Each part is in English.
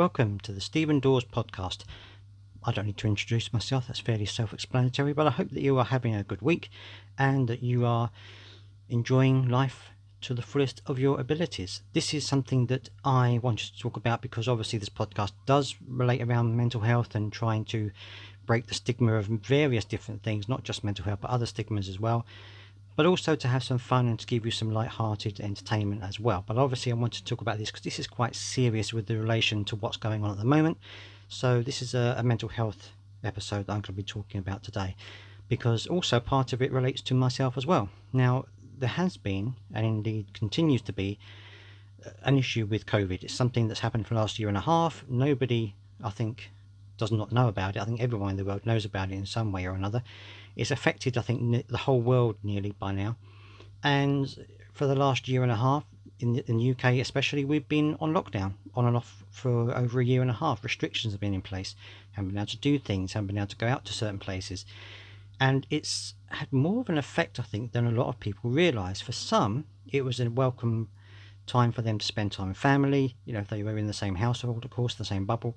Welcome to the Stephen Dawes podcast. I don't need to introduce myself, that's fairly self explanatory, but I hope that you are having a good week and that you are enjoying life to the fullest of your abilities. This is something that I wanted to talk about because obviously this podcast does relate around mental health and trying to break the stigma of various different things, not just mental health, but other stigmas as well but also to have some fun and to give you some light-hearted entertainment as well. But obviously, I want to talk about this because this is quite serious with the relation to what's going on at the moment. So this is a, a mental health episode that I'm going to be talking about today, because also part of it relates to myself as well. Now, there has been, and indeed continues to be, an issue with COVID. It's something that's happened for the last year and a half. Nobody, I think, does not know about it. I think everyone in the world knows about it in some way or another. It's affected, I think, the whole world nearly by now. And for the last year and a half, in the, in the UK especially, we've been on lockdown, on and off for over a year and a half. Restrictions have been in place, haven't been able to do things, haven't been able to go out to certain places. And it's had more of an effect, I think, than a lot of people realise. For some, it was a welcome time for them to spend time with family, you know, if they were in the same household, of course, the same bubble.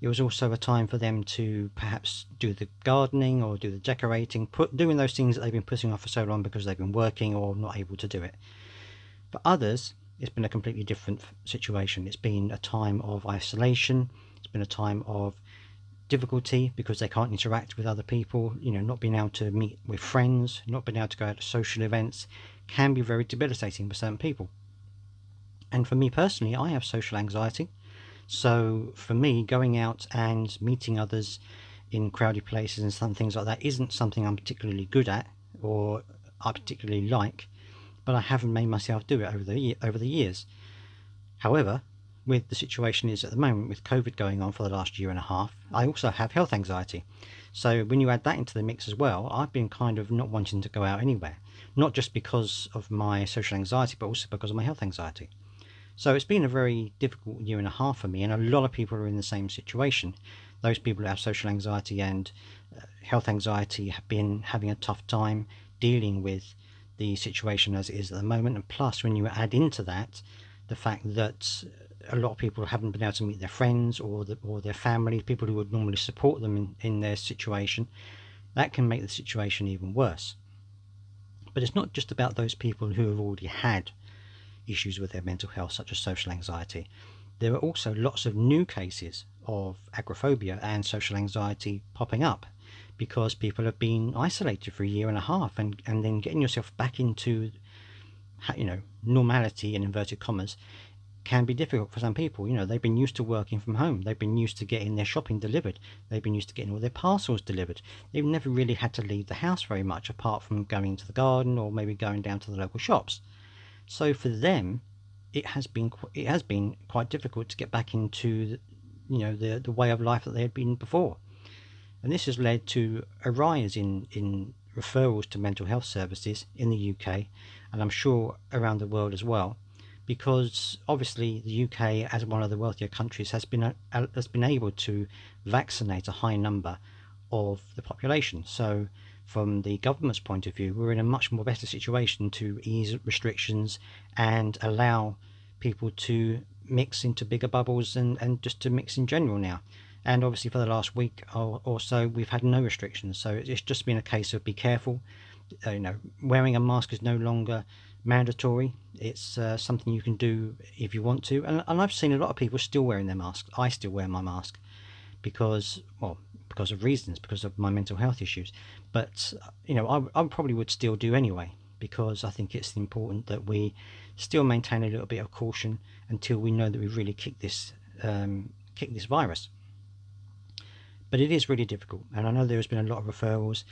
It was also a time for them to perhaps do the gardening or do the decorating, put doing those things that they've been putting off for so long because they've been working or not able to do it. For others, it's been a completely different situation. It's been a time of isolation. It's been a time of difficulty because they can't interact with other people. You know, not being able to meet with friends, not being able to go out to social events can be very debilitating for certain people. And for me personally, I have social anxiety. So for me, going out and meeting others in crowded places and some things like that isn't something I'm particularly good at or I particularly like, but I haven't made myself do it over the over the years. However, with the situation is at the moment with COVID going on for the last year and a half, I also have health anxiety. So when you add that into the mix as well, I've been kind of not wanting to go out anywhere, not just because of my social anxiety, but also because of my health anxiety. So it's been a very difficult year and a half for me, and a lot of people are in the same situation. Those people who have social anxiety and uh, health anxiety have been having a tough time dealing with the situation as it is at the moment. And plus, when you add into that the fact that a lot of people haven't been able to meet their friends or the, or their family, people who would normally support them in, in their situation, that can make the situation even worse. But it's not just about those people who have already had issues with their mental health, such as social anxiety. There are also lots of new cases of agoraphobia and social anxiety popping up because people have been isolated for a year and a half and, and then getting yourself back into you know normality in inverted commas can be difficult for some people. You know they've been used to working from home. They've been used to getting their shopping delivered. They've been used to getting all their parcels delivered. They've never really had to leave the house very much apart from going to the garden or maybe going down to the local shops so for them, it has been it has been quite difficult to get back into you know the the way of life that they had been before, and this has led to a rise in in referrals to mental health services in the UK, and I'm sure around the world as well, because obviously the UK, as one of the wealthier countries, has been a, has been able to vaccinate a high number of the population. So from the government's point of view, we're in a much more better situation to ease restrictions and allow people to mix into bigger bubbles and, and just to mix in general now. And obviously, for the last week or, or so, we've had no restrictions. So it's just been a case of be careful. Uh, you know, wearing a mask is no longer mandatory. It's uh, something you can do if you want to. And, and I've seen a lot of people still wearing their masks. I still wear my mask because, well, because of reasons, because of my mental health issues. But you know, I, I probably would still do anyway because I think it's important that we still maintain a little bit of caution until we know that we've really kicked this um, kicked this virus. But it is really difficult, and I know there has been a lot of referrals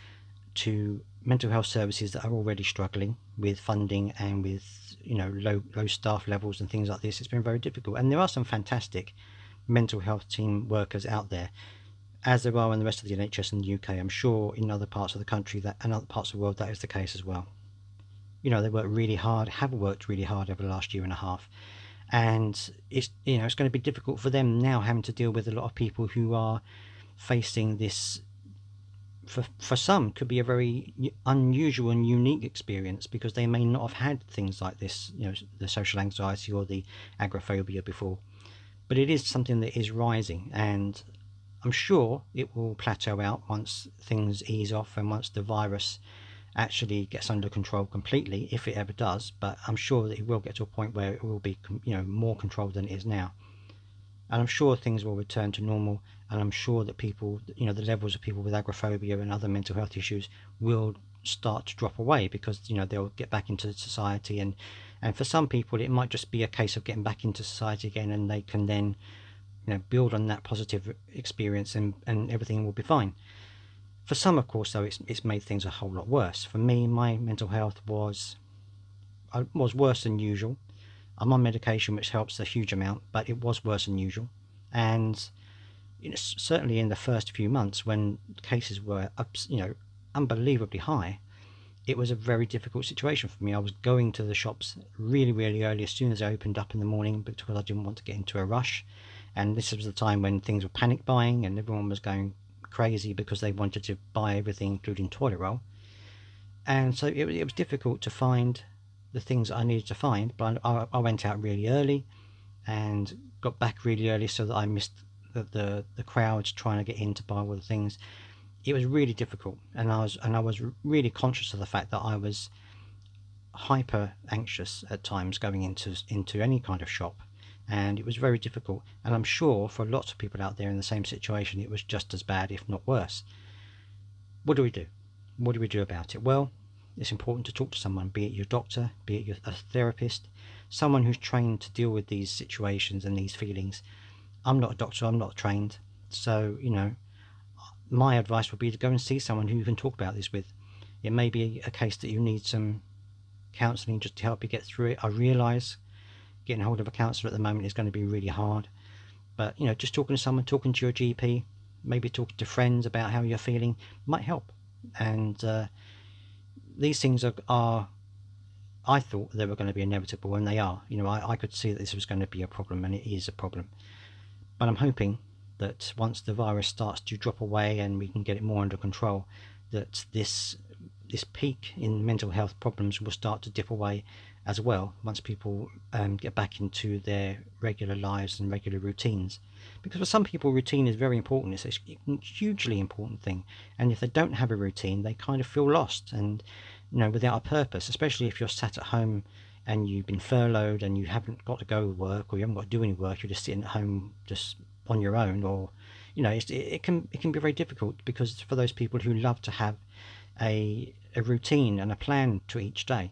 to mental health services that are already struggling with funding and with you know low low staff levels and things like this. It's been very difficult, and there are some fantastic mental health team workers out there as there are in the rest of the NHS in the UK. I'm sure in other parts of the country that and other parts of the world that is the case as well. You know, they work really hard, have worked really hard over the last year and a half, and it's you know it's going to be difficult for them now having to deal with a lot of people who are facing this. For for some, could be a very unusual and unique experience because they may not have had things like this, you know, the social anxiety or the agoraphobia before but it is something that is rising, and I'm sure it will plateau out once things ease off and once the virus actually gets under control completely, if it ever does. But I'm sure that it will get to a point where it will be, you know, more controlled than it is now. And I'm sure things will return to normal, and I'm sure that people, you know, the levels of people with agoraphobia and other mental health issues will start to drop away because you know they'll get back into society and and for some people it might just be a case of getting back into society again and they can then you know build on that positive experience and and everything will be fine for some, of course, though, it's, it's made things a whole lot worse. For me, my mental health was uh, was worse than usual. I'm on medication, which helps a huge amount, but it was worse than usual. And you know, certainly in the first few months, when cases were up, you know unbelievably high, it was a very difficult situation for me. I was going to the shops really, really early as soon as they opened up in the morning because I didn't want to get into a rush. And this was the time when things were panic buying and everyone was going crazy because they wanted to buy everything, including toilet roll. And so it, it was difficult to find the things I needed to find. But I, I, went out really early and got back really early so that I missed the, the, the crowds trying to get in to buy all the things. It was really difficult, and I was and I was really conscious of the fact that I was hyper anxious at times going into into any kind of shop and it was very difficult. And I'm sure for lots of people out there in the same situation, it was just as bad, if not worse. What do we do? What do we do about it? Well, it's important to talk to someone, be it your doctor, be it your, a therapist, someone who's trained to deal with these situations and these feelings. I'm not a doctor, I'm not trained. So, you know, my advice would be to go and see someone who you can talk about this with. It may be a case that you need some counselling just to help you get through it. I realise getting hold of a counsellor at the moment is going to be really hard. But you know, just talking to someone, talking to your GP, maybe talking to friends about how you're feeling might help. And uh, these things are, are, I thought they were going to be inevitable, and they are. You know, I, I could see that this was going to be a problem, and it is a problem. But I'm hoping that once the virus starts to drop away and we can get it more under control, that this this peak in mental health problems will start to dip away as well once people um, get back into their regular lives and regular routines. Because for some people, routine is very important. It's a hugely important thing. And if they don't have a routine, they kind of feel lost and, you know, without a purpose, especially if you're sat at home and you've been furloughed and you haven't got to go to work or you haven't got to do any work, you're just sitting at home just on your own or, you know, it, it can it can be very difficult because for those people who love to have a, a routine and a plan to each day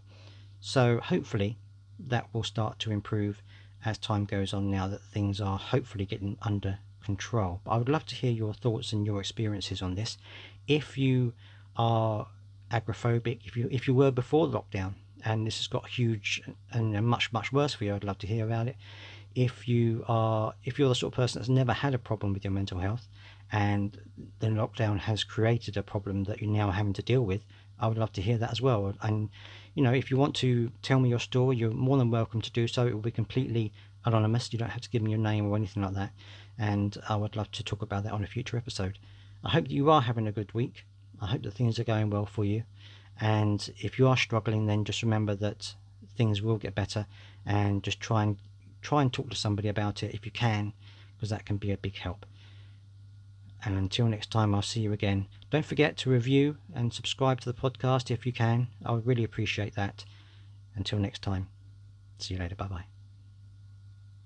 so hopefully that will start to improve as time goes on now that things are hopefully getting under control. But I would love to hear your thoughts and your experiences on this. If you are agoraphobic, if you if you were before the lockdown and this has got huge and much much worse for you, I'd love to hear about it. If you are if you're the sort of person that's never had a problem with your mental health and the lockdown has created a problem that you're now having to deal with, I would love to hear that as well. And you know, if you want to tell me your story, you're more than welcome to do so. It will be completely anonymous. You don't have to give me your name or anything like that. And I would love to talk about that on a future episode. I hope that you are having a good week. I hope that things are going well for you. And if you are struggling, then just remember that things will get better and just try and try and talk to somebody about it if you can, because that can be a big help. And until next time, I'll see you again. Don't forget to review and subscribe to the podcast if you can. I would really appreciate that. Until next time, see you later. Bye bye.